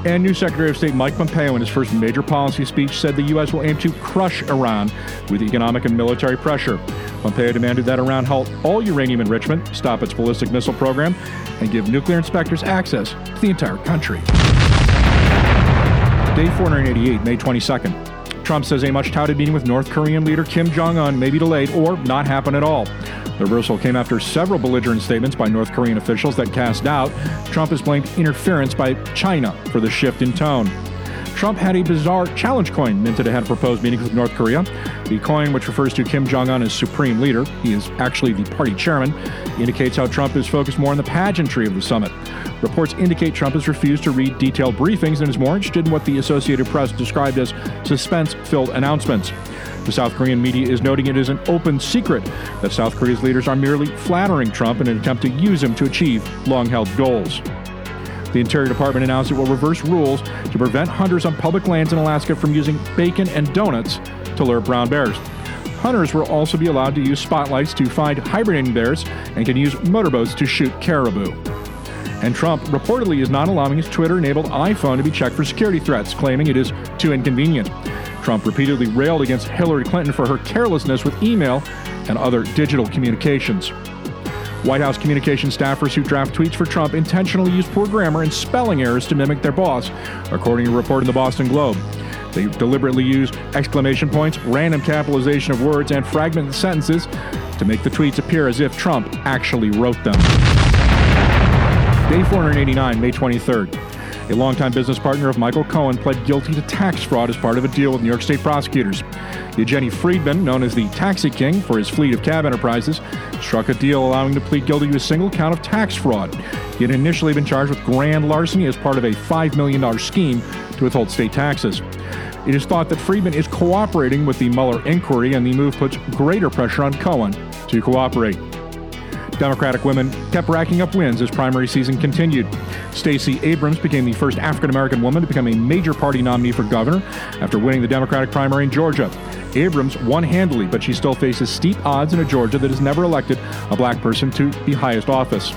And new Secretary of State Mike Pompeo, in his first major policy speech, said the U.S. will aim to crush Iran with economic and military pressure. Pompeo demanded that Iran halt all uranium enrichment, stop its ballistic missile program, and give nuclear inspectors access to the entire country. Day 488, May 22nd. Trump says a much touted meeting with North Korean leader Kim Jong un may be delayed or not happen at all. The reversal came after several belligerent statements by North Korean officials that cast doubt. Trump has blamed interference by China for the shift in tone. Trump had a bizarre challenge coin minted ahead of proposed meetings with North Korea. The coin, which refers to Kim Jong un as supreme leader, he is actually the party chairman, indicates how Trump is focused more on the pageantry of the summit. Reports indicate Trump has refused to read detailed briefings and is more interested in what the Associated Press described as suspense filled announcements. The South Korean media is noting it is an open secret that South Korea's leaders are merely flattering Trump in an attempt to use him to achieve long held goals. The Interior Department announced it will reverse rules to prevent hunters on public lands in Alaska from using bacon and donuts to lure brown bears. Hunters will also be allowed to use spotlights to find hibernating bears and can use motorboats to shoot caribou. And Trump reportedly is not allowing his Twitter enabled iPhone to be checked for security threats, claiming it is too inconvenient. Trump repeatedly railed against Hillary Clinton for her carelessness with email and other digital communications. White House communication staffers who draft tweets for Trump intentionally use poor grammar and spelling errors to mimic their boss, according to a report in the Boston Globe. They deliberately use exclamation points, random capitalization of words, and fragmented sentences to make the tweets appear as if Trump actually wrote them. Day 489, May 23rd. A longtime business partner of Michael Cohen pled guilty to tax fraud as part of a deal with New York State prosecutors. Eugenie Freidman, known as the Taxi King for his fleet of cab enterprises, struck a deal allowing him to plead guilty to a single count of tax fraud. He had initially been charged with grand larceny as part of a $5 million scheme to withhold state taxes. It is thought that Freidman is cooperating with the Mueller inquiry, and the move puts greater pressure on Cohen to cooperate. Democratic women kept racking up wins as primary season continued. Stacey Abrams became the first African American woman to become a major party nominee for governor after winning the Democratic primary in Georgia. Abrams won handily, but she still faces steep odds in a Georgia that has never elected a black person to the highest office.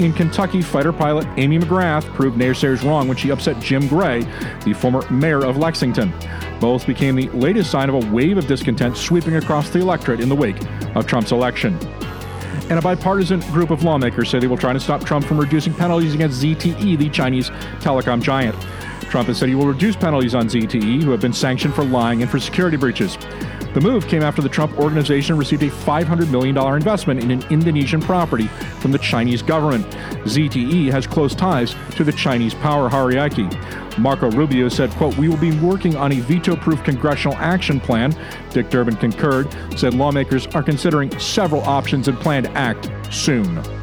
In Kentucky, fighter pilot Amy McGrath proved naysayers wrong when she upset Jim Gray, the former mayor of Lexington. Both became the latest sign of a wave of discontent sweeping across the electorate in the wake of Trump's election and a bipartisan group of lawmakers say they will try to stop Trump from reducing penalties against ZTE, the Chinese telecom giant. Trump has said he will reduce penalties on ZTE, who have been sanctioned for lying and for security breaches. The move came after the Trump organization received a $500 million investment in an Indonesian property from the Chinese government. ZTE has close ties to the Chinese power hierarchy. Marco Rubio said, quote, We will be working on a veto-proof congressional action plan. Dick Durbin concurred, said lawmakers are considering several options and plan to act soon.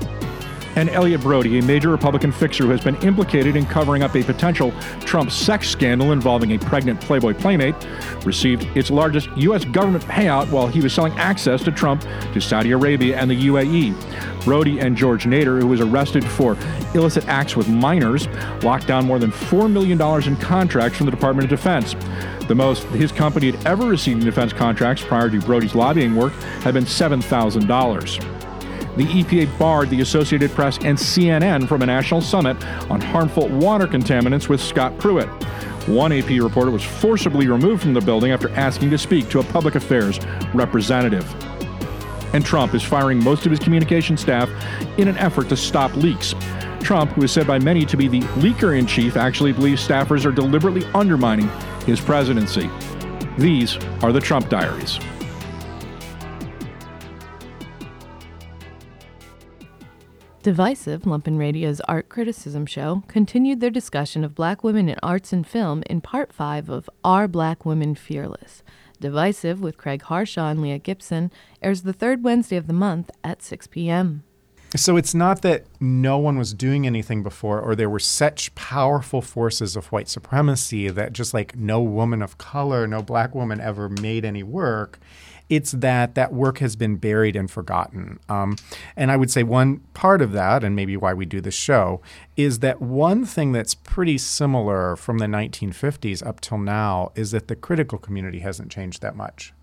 And Elliott Broidy, a major Republican fixer who has been implicated in covering up a potential Trump sex scandal involving a pregnant Playboy playmate, received its largest U.S. government payout while he was selling access to Trump to Saudi Arabia and the UAE. Brody and George Nader, who was arrested for illicit acts with minors, locked down more than $4 million in contracts from the Department of Defense. The most his company had ever received in defense contracts prior to Broidy's lobbying work had been $7,000 the EPA barred the Associated Press and CNN from a national summit on harmful water contaminants with Scott Pruitt. One AP reporter was forcibly removed from the building after asking to speak to a public affairs representative. And Trump is firing most of his communication staff in an effort to stop leaks. Trump, who is said by many to be the leaker in chief, actually believes staffers are deliberately undermining his presidency. These are the Trump diaries. Divisive, Lumpen Radio's art criticism show, continued their discussion of black women in arts and film in part five of Are Black Women Fearless? Divisive with Craig Harshaw and Leah Gibson airs the third Wednesday of the month at 6 p.m. So it's not that no one was doing anything before, or there were such powerful forces of white supremacy that just like no woman of color, no black woman ever made any work. It's that that work has been buried and forgotten. Um, and I would say one part of that, and maybe why we do this show, is that one thing that's pretty similar from the 1950s up till now is that the critical community hasn't changed that much.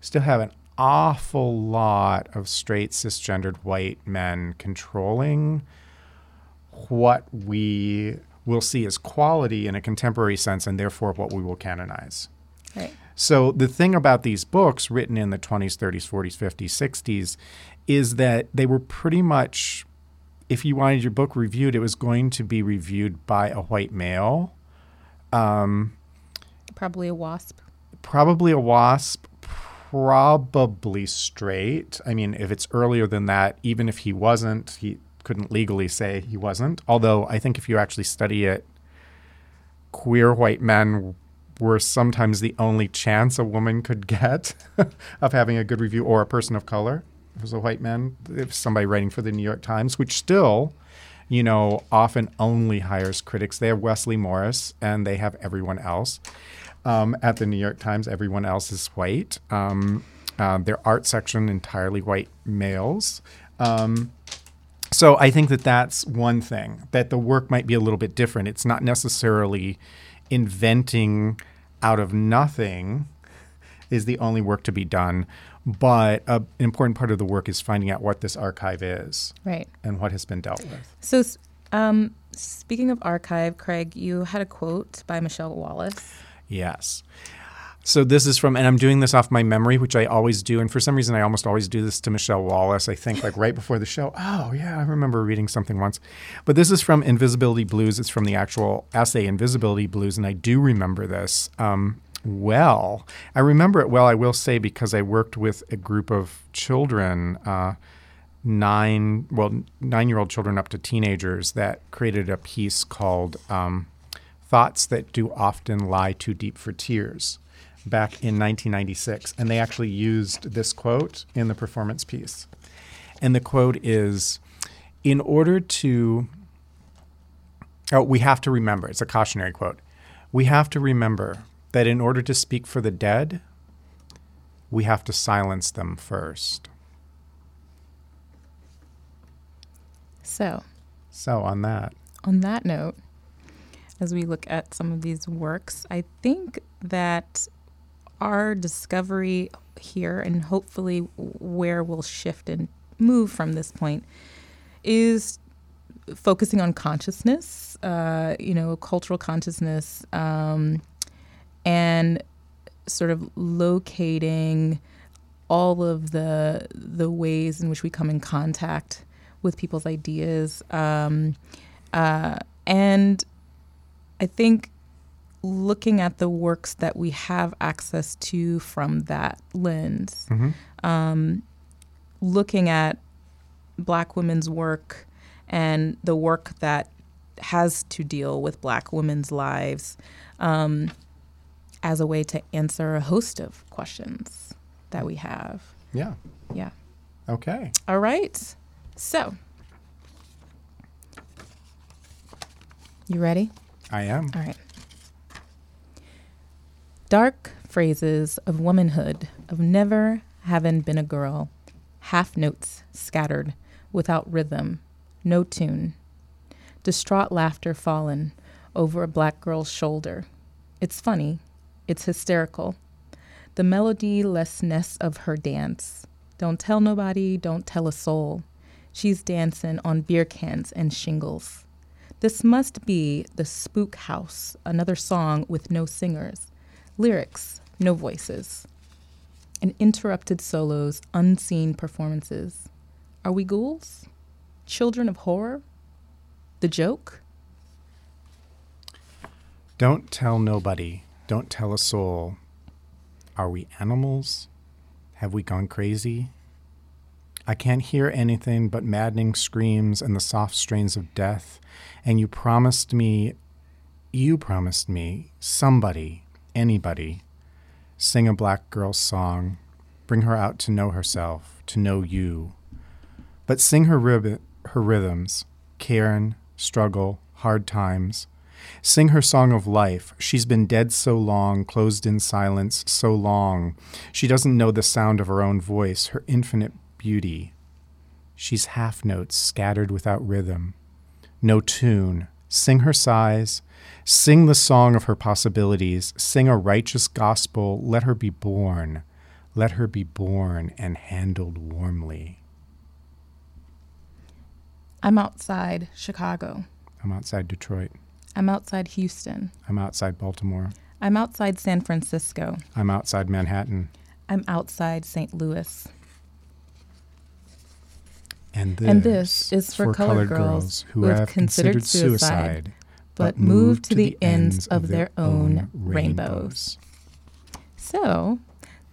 Still have an awful lot of straight cisgendered white men controlling what we will see as quality in a contemporary sense and therefore what we will canonize. Right. So the thing about these books written in the 20s, 30s, 40s, 50s, 60s is that they were pretty much if you wanted your book reviewed, it was going to be reviewed by a white male. Um, Probably a wasp. probably a wasp, probably straight. I mean, if it's earlier than that, even if he wasn't, he couldn't legally say he wasn't. Although I think if you actually study it, queer white men were sometimes the only chance a woman could get of having a good review or a person of color. It was a white man, if somebody writing for the New York Times, which still, you know, often only hires critics. They have Wesley Morris and they have everyone else. Um, at the New York Times, everyone else is white. Um, uh, their art section entirely white males. Um, so I think that that's one thing that the work might be a little bit different. It's not necessarily inventing out of nothing is the only work to be done, but a, an important part of the work is finding out what this archive is, Right. and what has been dealt with. So, um, speaking of archive, Craig, you had a quote by Michelle Wallace. Yes. So this is from, and I'm doing this off my memory, which I always do. And for some reason, I almost always do this to Michelle Wallace. I think like right before the show. Oh yeah, I remember reading something once. But this is from Invisibility Blues. It's from the actual essay Invisibility Blues, and I do remember this um, well. I remember it well. I will say because I worked with a group of children. Uh, nine well nine year old children up to teenagers that created a piece called um, thoughts that do often lie too deep for tears back in 1996 and they actually used this quote in the performance piece. And the quote is in order to oh we have to remember it's a cautionary quote. We have to remember that in order to speak for the dead we have to silence them first. So, so on that. On that note, as we look at some of these works, I think that our discovery here and hopefully where we'll shift and move from this point is focusing on consciousness, uh, you know, cultural consciousness, um, and sort of locating all of the the ways in which we come in contact with people's ideas, um, uh, and I think looking at the works that we have access to from that lens, Mhm. um, looking at Black women's work and the work that has to deal with Black women's lives um, as a way to answer a host of questions that we have. yeah Yeah. okay All right. So, you ready? i am All right. Dark phrases of womanhood, of never having been a girl, half notes scattered, without rhythm, no tune. Distraught laughter fallen over a black girl's shoulder. It's funny, it's hysterical. The melodylessness of her dance. Don't tell nobody, don't tell a soul. She's dancing on beer cans and shingles. This must be the Spook House, another song with no singers, lyrics, no voices, and interrupted solos, unseen performances. Are we ghouls? Children of horror? The joke? Don't tell nobody. Don't tell a soul. Are we animals? Have we gone crazy? I can't hear anything but maddening screams and the soft strains of death. And you promised me, you promised me, somebody, anybody, Sing a black girl's song. Bring her out to know herself, to know you. But sing her, rib- her rhythms Karen, struggle, hard times. Sing her song of life. She's been dead so long, closed in silence so long. She doesn't know the sound of her own voice, her infinite beauty. She's half notes scattered without rhythm. No tune. Sing her sighs. Sing the song of her possibilities. Sing a righteous gospel. Let her be born. Let her be born and handled warmly. I'm outside Chicago. I'm outside Detroit. I'm outside Houston. I'm outside Baltimore. I'm outside San Francisco. I'm outside Manhattan. I'm outside St. Louis. And this, And this is for colored girls who have considered suicide, but move to the ends of their own rainbows. So,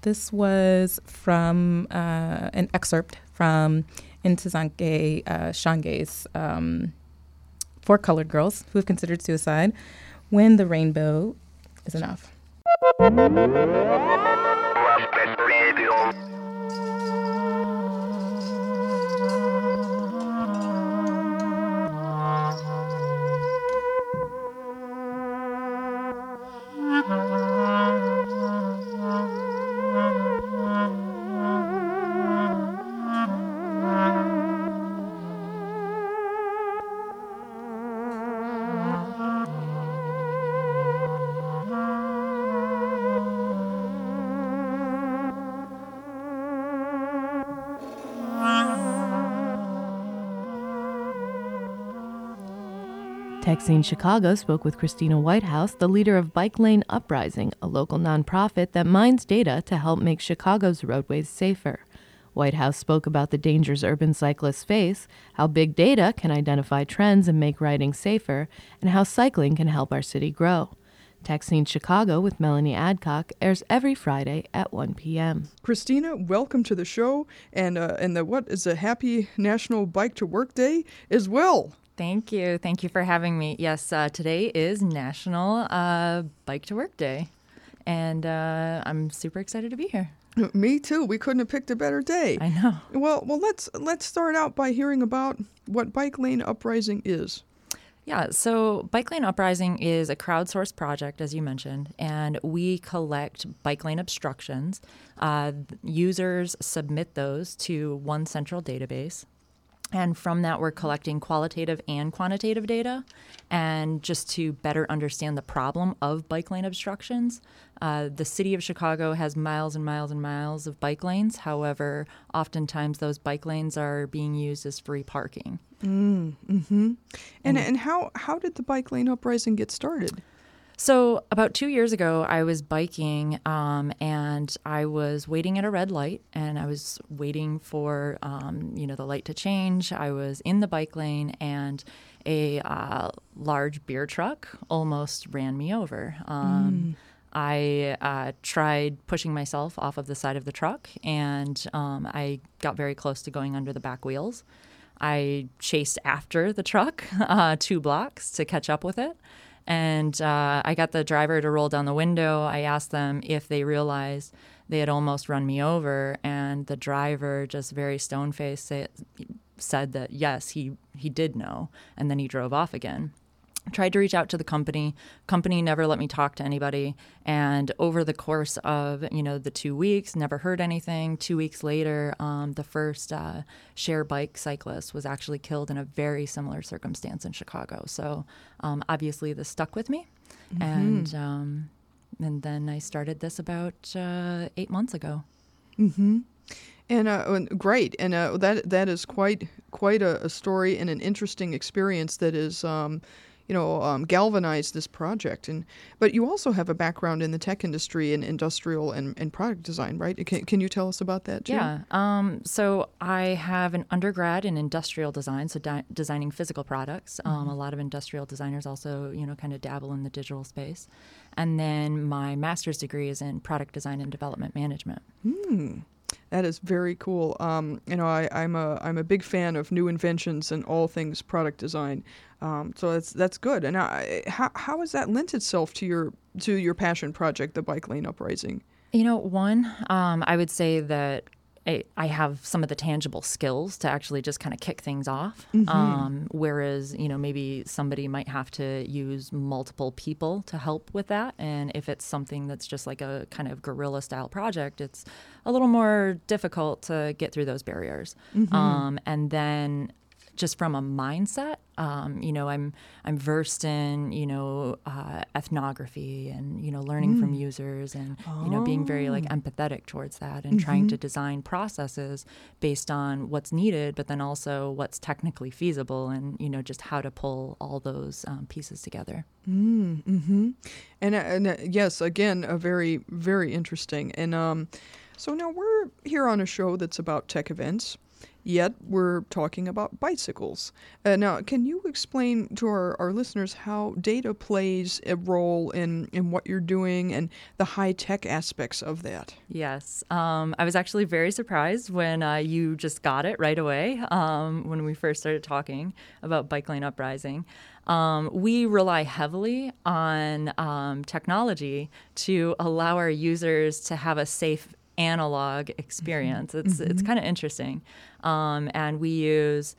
this was from uh, an excerpt from Ntozake uh, Shange's um, For Colored Girls Who Have Considered Suicide When the Rainbow is Enough. Scene Chicago spoke with Christina Whitehouse, the leader of Bike Lane Uprising, a local nonprofit that mines data to help make Chicago's roadways safer. Whitehouse spoke about the dangers urban cyclists face, how big data can identify trends and make riding safer, and how cycling can help our city grow. Scene Chicago with Melanie Adcock airs every Friday at 1 p.m. Christina, welcome to the show, and uh, and the what is a happy National Bike to Work Day as well. Thank you. Thank you for having me. Yes, uh, today is National uh, Bike to Work Day, and uh, I'm super excited to be here. Me too. We couldn't have picked a better day. I know. Well, well, let's let's start out by hearing about what Bike Lane Uprising is. Yeah, so Bike Lane Uprising is a crowdsourced project, as you mentioned, and we collect bike lane obstructions. Uh, users submit those to one central database. And from that, we're collecting qualitative and quantitative data. And just to better understand the problem of bike lane obstructions, uh, the city of Chicago has miles and miles and miles of bike lanes. However, oftentimes those bike lanes are being used as free parking. Mm, hmm And And- and how how did the Bike Lane Uprising get started? So, about two years ago, I was biking um, and I was waiting at a red light and I was waiting for, um, you know, the light to change. I was in the bike lane and a uh, large beer truck almost ran me over. Um, I uh, tried pushing myself off of the side of the truck and um, I got very close to going under the back wheels. I chased after the truck uh, two blocks to catch up with it. And uh, I got the driver to roll down the window. I asked them if they realized they had almost run me over. And the driver, just very stone faced, said that yes, he, he did know. And then he drove off again tried to reach out to the company. Company never let me talk to anybody. And over the course of you know the two weeks never heard anything. Two weeks later um, the first uh, share bike cyclist was actually killed in a very similar circumstance in chicago. So um, obviously this stuck with me. And Mhm. um, and then i started this about uh, eight months ago. Mm-hmm. And, uh, great, and uh, that that is quite quite a, a story and an interesting experience that is, um, you know, um, galvanized this project. And but you also have a background in the tech industry and industrial and, and product design, right? Can, can you tell us about that? Too? Yeah. Um, so I have an undergrad in industrial design, so di- designing physical products. Um, Mhm. a lot of industrial designers also, you know, kind of dabble in the digital space. And then my master's degree is in product design and development management. Hmm. That is very cool. Um, you know, I, I'm a I'm a big fan of new inventions and all things product design. Um, so that's that's good. And I, how how has that lent itself to your to your passion project, the Bike Lane Uprising? You know, one, um, I would say that I, I have some of the tangible skills to actually just kind of kick things off. Mhm. Um, whereas, you know, maybe somebody might have to use multiple people to help with that. And if it's something that's just like a kind of guerrilla style project, it's a little more difficult to get through those barriers. Mhm. Um, and then just from a mindset, um, you know, I'm I'm versed in you know uh, ethnography and you know learning from Mm. users and you know being very like Oh. empathetic towards that and trying to Mhm. design processes based on what's needed, but then also what's technically feasible and you know just how to pull all those um, pieces together. Mm, hmm And, uh, and uh, yes, again, a very, very interesting. And um, so now we're here on a show that's about tech events, yet we're talking about bicycles. Uh, now, can you explain to our, our listeners how data plays a role in, in what you're doing and the high tech aspects of that? Yes. Um, I was actually very surprised when uh, you just got it right away um, when we first started talking about Bike Lane Uprising. Um, we rely heavily on um, technology to allow our users to have a safe analog experience. It's it's Mhm. kind of interesting, um, and we use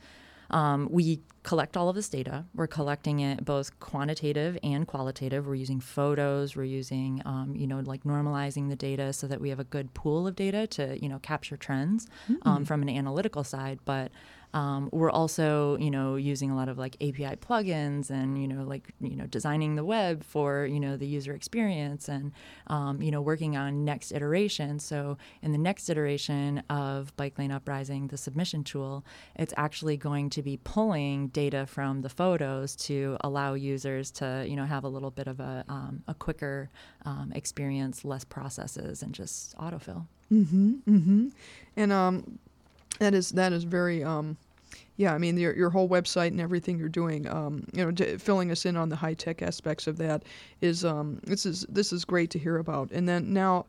um, we collect all of this data. We're collecting it both quantitative and qualitative. We're using photos. We're using, um, you know, like normalizing the data so that we have a good pool of data to, you know, capture trends um, Mm. from an analytical side. But um, we're also, you know, using a lot of like API plugins and, you know, like, you know, designing the web for, you know, the user experience and, um, you know, working on next iteration. So in the next iteration of Bike Lane Uprising, the submission tool, it's actually going to be pulling data from the photos to allow users to, you know, have a little bit of a, um, a quicker um, experience, less processes, and just autofill. Mm-hmm. Mm-hmm. And um, that is that is very um, yeah. I mean, your your whole website and everything you're doing, um, you know, d- filling us in on the high tech aspects of that is um, this is this is great to hear about. And then now,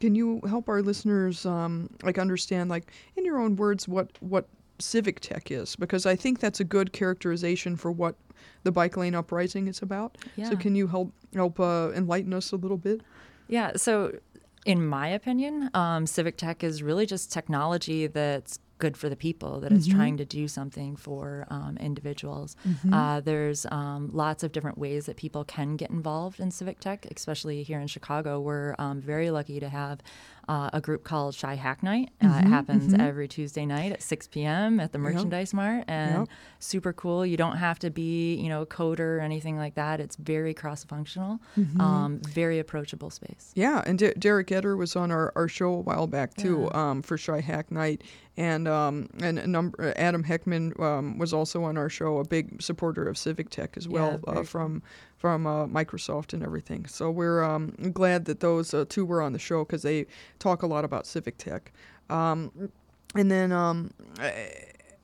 can you help our listeners um, like understand, like in your own words, what what civic tech is? Because I think that's a good characterization for what the bike lane uprising is about. Yeah. So can you help help uh, enlighten us a little bit? Yeah. So, in my opinion, um, civic tech is really just technology that's good for the people, that it's Mhm. trying to do something for um, individuals. Mhm. Uh, there's um, lots of different ways that people can get involved in civic tech, especially here in Chicago. We're um, very lucky to have uh, a group called Chi Hack Night. Uh, it Mhm, happens mhm. every Tuesday night at 6 p.m. at the Yep. Merchandise Mart, and Yep. super cool. You don't have to be, you know, a coder or anything like that. It's very cross-functional, Mhm. um, very approachable space. Yeah, and De- Derek Eder was on our, our show a while back too um, for Chi Hack Night, and um, and a number Adam Hecktman um, was also on our show, a big supporter of Civic Tech as well Yeah, uh, from from uh, Microsoft and everything. So we're um, glad that those uh, two were on the show because they talk a lot about Civic Tech. Um, and then um, eh,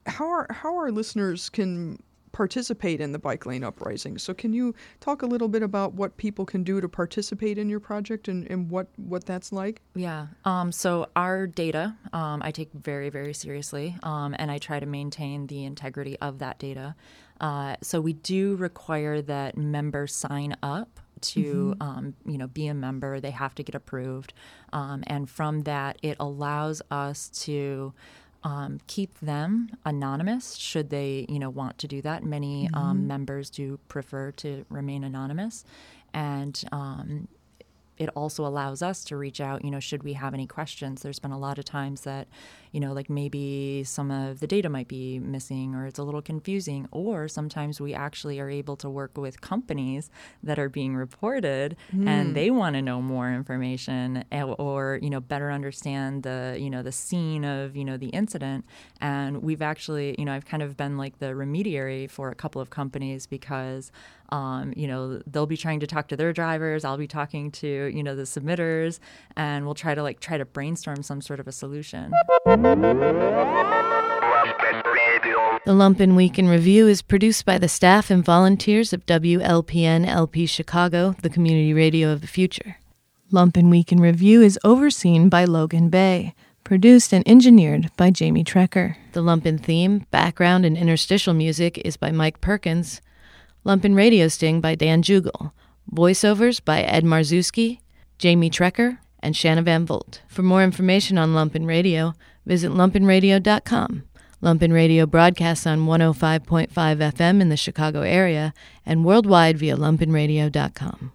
how are how our listeners can participate in the bike lane uprising. So can you talk a little bit about what people can do to participate in your project and, and what, what that's like? Yeah. Um, so our data, um, I take very, very seriously, um, and I try to maintain the integrity of that data. Uh, so we do require that members sign up to Mhm. um, you know be a member. They have to get approved, um, and from that, it allows us to. Um, keep them anonymous should they you know want to do that many um, members do prefer to remain anonymous and um, it also allows us to reach out, you know, should we have any questions. There's been a lot of times that, you know, like maybe some of the data might be missing or it's a little confusing, or sometimes we actually are able to work with companies that are being reported Mm. and they want to know more information eh, or, you know, better understand the, you know, the scene of, you know, the incident. And we've actually, you know, I've kind of been like the remediary for a couple of companies because, um, you know, they'll be trying to talk to their drivers. I'll be talking to, you know, the submitters, and we'll try to like try to brainstorm some sort of a solution. The Lumpen Week in Review is produced by the staff and volunteers of WLPN LP Chicago, the community radio of the future. Lumpen Week in Review is overseen by Logan Bay. Produced and engineered by Jamie Trecker. The Lumpen theme, background, and interstitial music is by Mike Perkins. Lumpen Radio Sting by Dan Jugel. Voiceovers by Ed Marzewski, Jamie Trecker, and Shanna Van Volt. For more information on Lumpen Radio, visit lumpenradio.com. Lumpen Radio broadcasts on 105.5 FM in the Chicago area and worldwide via lumpenradio.com.